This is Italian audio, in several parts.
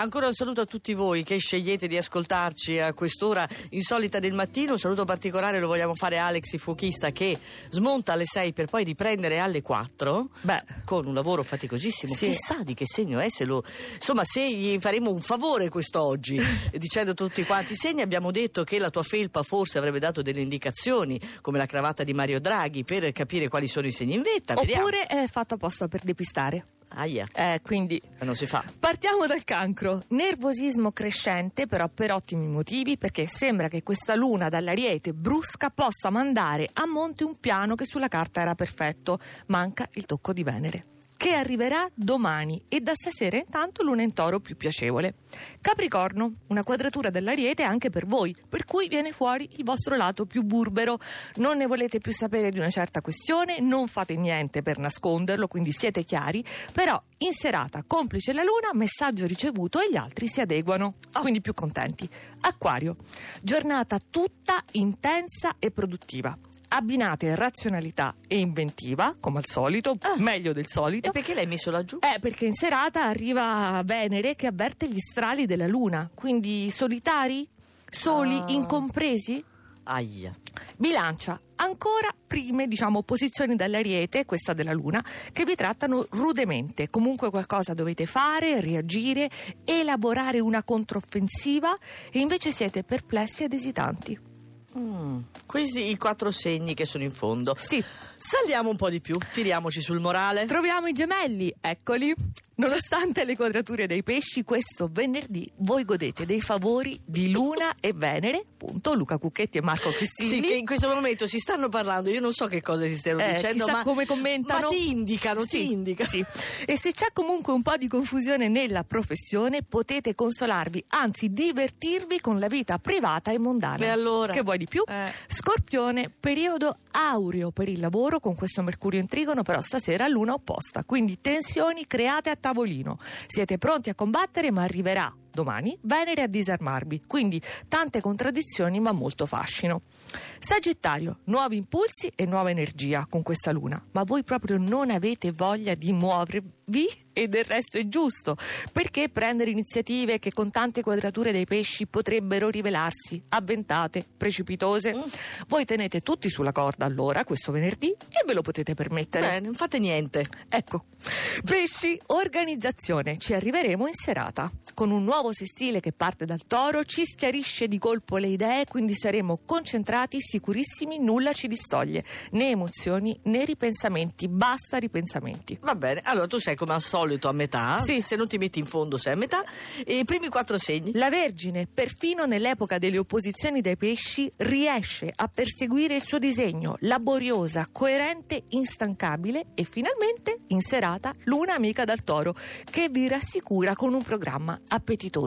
Ancora un saluto a tutti voi che scegliete di ascoltarci a quest'ora insolita del mattino. Un saluto particolare lo vogliamo fare a Alex, il fuochista, che smonta alle 6 per poi riprendere alle 4. Beh. Con un lavoro faticosissimo. Sì. Chissà di che segno è, se lo... Insomma, se gli faremo un favore quest'oggi, dicendo tutti quanti i segni, abbiamo detto che la tua felpa forse avrebbe dato delle indicazioni, come la cravatta di Mario Draghi, per capire quali sono i segni in vetta. Vediamo. Oppure è fatto apposta per depistare. Aia, Eh, quindi non si fa. partiamo dal cancro. Nervosismo crescente, però per ottimi motivi, perché sembra che questa luna dall'ariete brusca possa mandare a monte un piano che sulla carta era perfetto. Manca il tocco di Venere. Che arriverà domani e da stasera intanto luna in toro più piacevole. Capricorno, una quadratura dell'ariete anche per voi, per cui viene fuori il vostro lato più burbero. Non ne volete più sapere di una certa questione, non fate niente per nasconderlo, quindi siete chiari, però in serata, complice la luna, messaggio ricevuto e gli altri si adeguano, quindi più contenti. Acquario, giornata tutta intensa e produttiva. Abbinate razionalità e inventiva, come al solito, Ah. meglio del solito. E perché l'hai messo laggiù? Eh, perché in serata arriva Venere che avverte gli strali della Luna, quindi solitari, soli, Ah. incompresi. Aia. Bilancia, ancora prime, diciamo, posizioni dall'ariete, questa della Luna, che vi trattano rudemente. Comunque qualcosa dovete fare, reagire, elaborare una controffensiva e invece siete perplessi ed esitanti. Mm, questi i quattro segni che sono in fondo. Sì, Saliamo un po' di più, tiriamoci sul morale. troviamo i gemelli, eccoli. Nonostante le quadrature dei pesci, questo venerdì voi godete dei favori di Luna e Venere, appunto Luca Cucchetti e Marco Sì, Cristini. che in questo momento si stanno parlando, io non so che cosa si stiano Eh, dicendo, ma, come commentano. ma ti indicano, Sì, ti indicano. sì. E se c'è comunque un po' di confusione nella professione, potete consolarvi, anzi divertirvi con la vita privata e mondana. E allora? Che vuoi di più? Eh. Scorpione, periodo aureo per il lavoro con questo Mercurio in trigono, però stasera luna opposta, quindi tensioni create a tavolino. Siete pronti a combattere, ma arriverà domani Venere a disarmarvi, quindi tante contraddizioni ma molto fascino. Sagittario, nuovi impulsi e nuova energia con questa luna, ma voi proprio non avete voglia di muovervi e del resto è giusto, perché prendere iniziative che con tante quadrature dei pesci potrebbero rivelarsi avventate, precipitose. Voi tenete tutti sulla corda allora questo venerdì e ve lo potete permettere. Beh, non fate niente. Ecco, pesci, organizzazione, ci arriveremo in serata. Con un nuovo sestile che parte dal toro ci schiarisce di colpo le idee, quindi saremo concentrati, sicurissimi, nulla ci distoglie, né emozioni né ripensamenti, basta ripensamenti. Va bene, allora tu sei come al solito a metà, Sì. se non ti metti in fondo sei a metà, e i primi quattro segni. La Vergine, perfino nell'epoca delle opposizioni dei pesci, riesce a perseguire il suo disegno, laboriosa, coerente, instancabile e finalmente in serata luna amica dal toro, che vi rassicura con un programma appetitoso.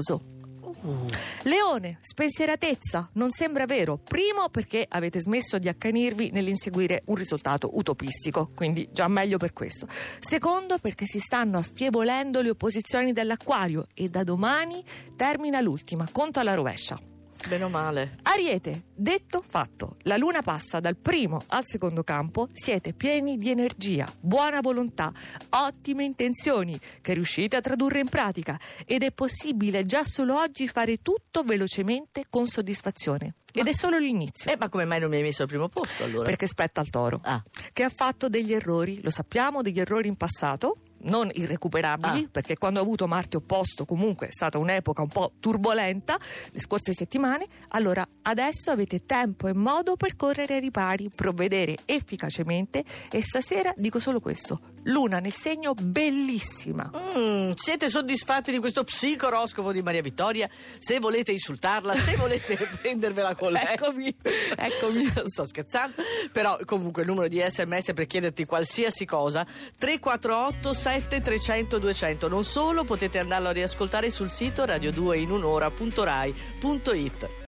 Leone, spensieratezza, non sembra vero. Primo perché avete smesso di accanirvi nell'inseguire un risultato utopistico, quindi già meglio per questo. Secondo perché si stanno affievolendo le opposizioni dell'acquario e da domani termina l'ultima, conto alla rovescia. Bene o male. Ariete, detto fatto, la luna passa dal primo al secondo campo, siete pieni di energia, buona volontà, ottime intenzioni che riuscite a tradurre in pratica ed è possibile già solo oggi fare tutto velocemente con soddisfazione. Ed è solo l'inizio. Eh, ma come mai non mi hai messo al primo posto allora? Perché spetta al toro, Ah. che ha fatto degli errori, lo sappiamo, degli errori in passato, non irrecuperabili, Ah. perché quando ha avuto Marte opposto comunque è stata un'epoca un po' turbolenta, le scorse settimane, allora adesso avete tempo e modo per correre ai ripari, provvedere efficacemente e stasera dico solo questo, luna nel segno bellissima. Mm, siete soddisfatti di questo psicoroscopo di Maria Vittoria? Se volete insultarla, se volete prendervela con lei. Eccomi, eccomi. Sto scherzando, però comunque il numero di sms per chiederti qualsiasi cosa 348 7300 200. Non solo, potete andarlo a riascoltare sul sito radio2inunora.rai.it.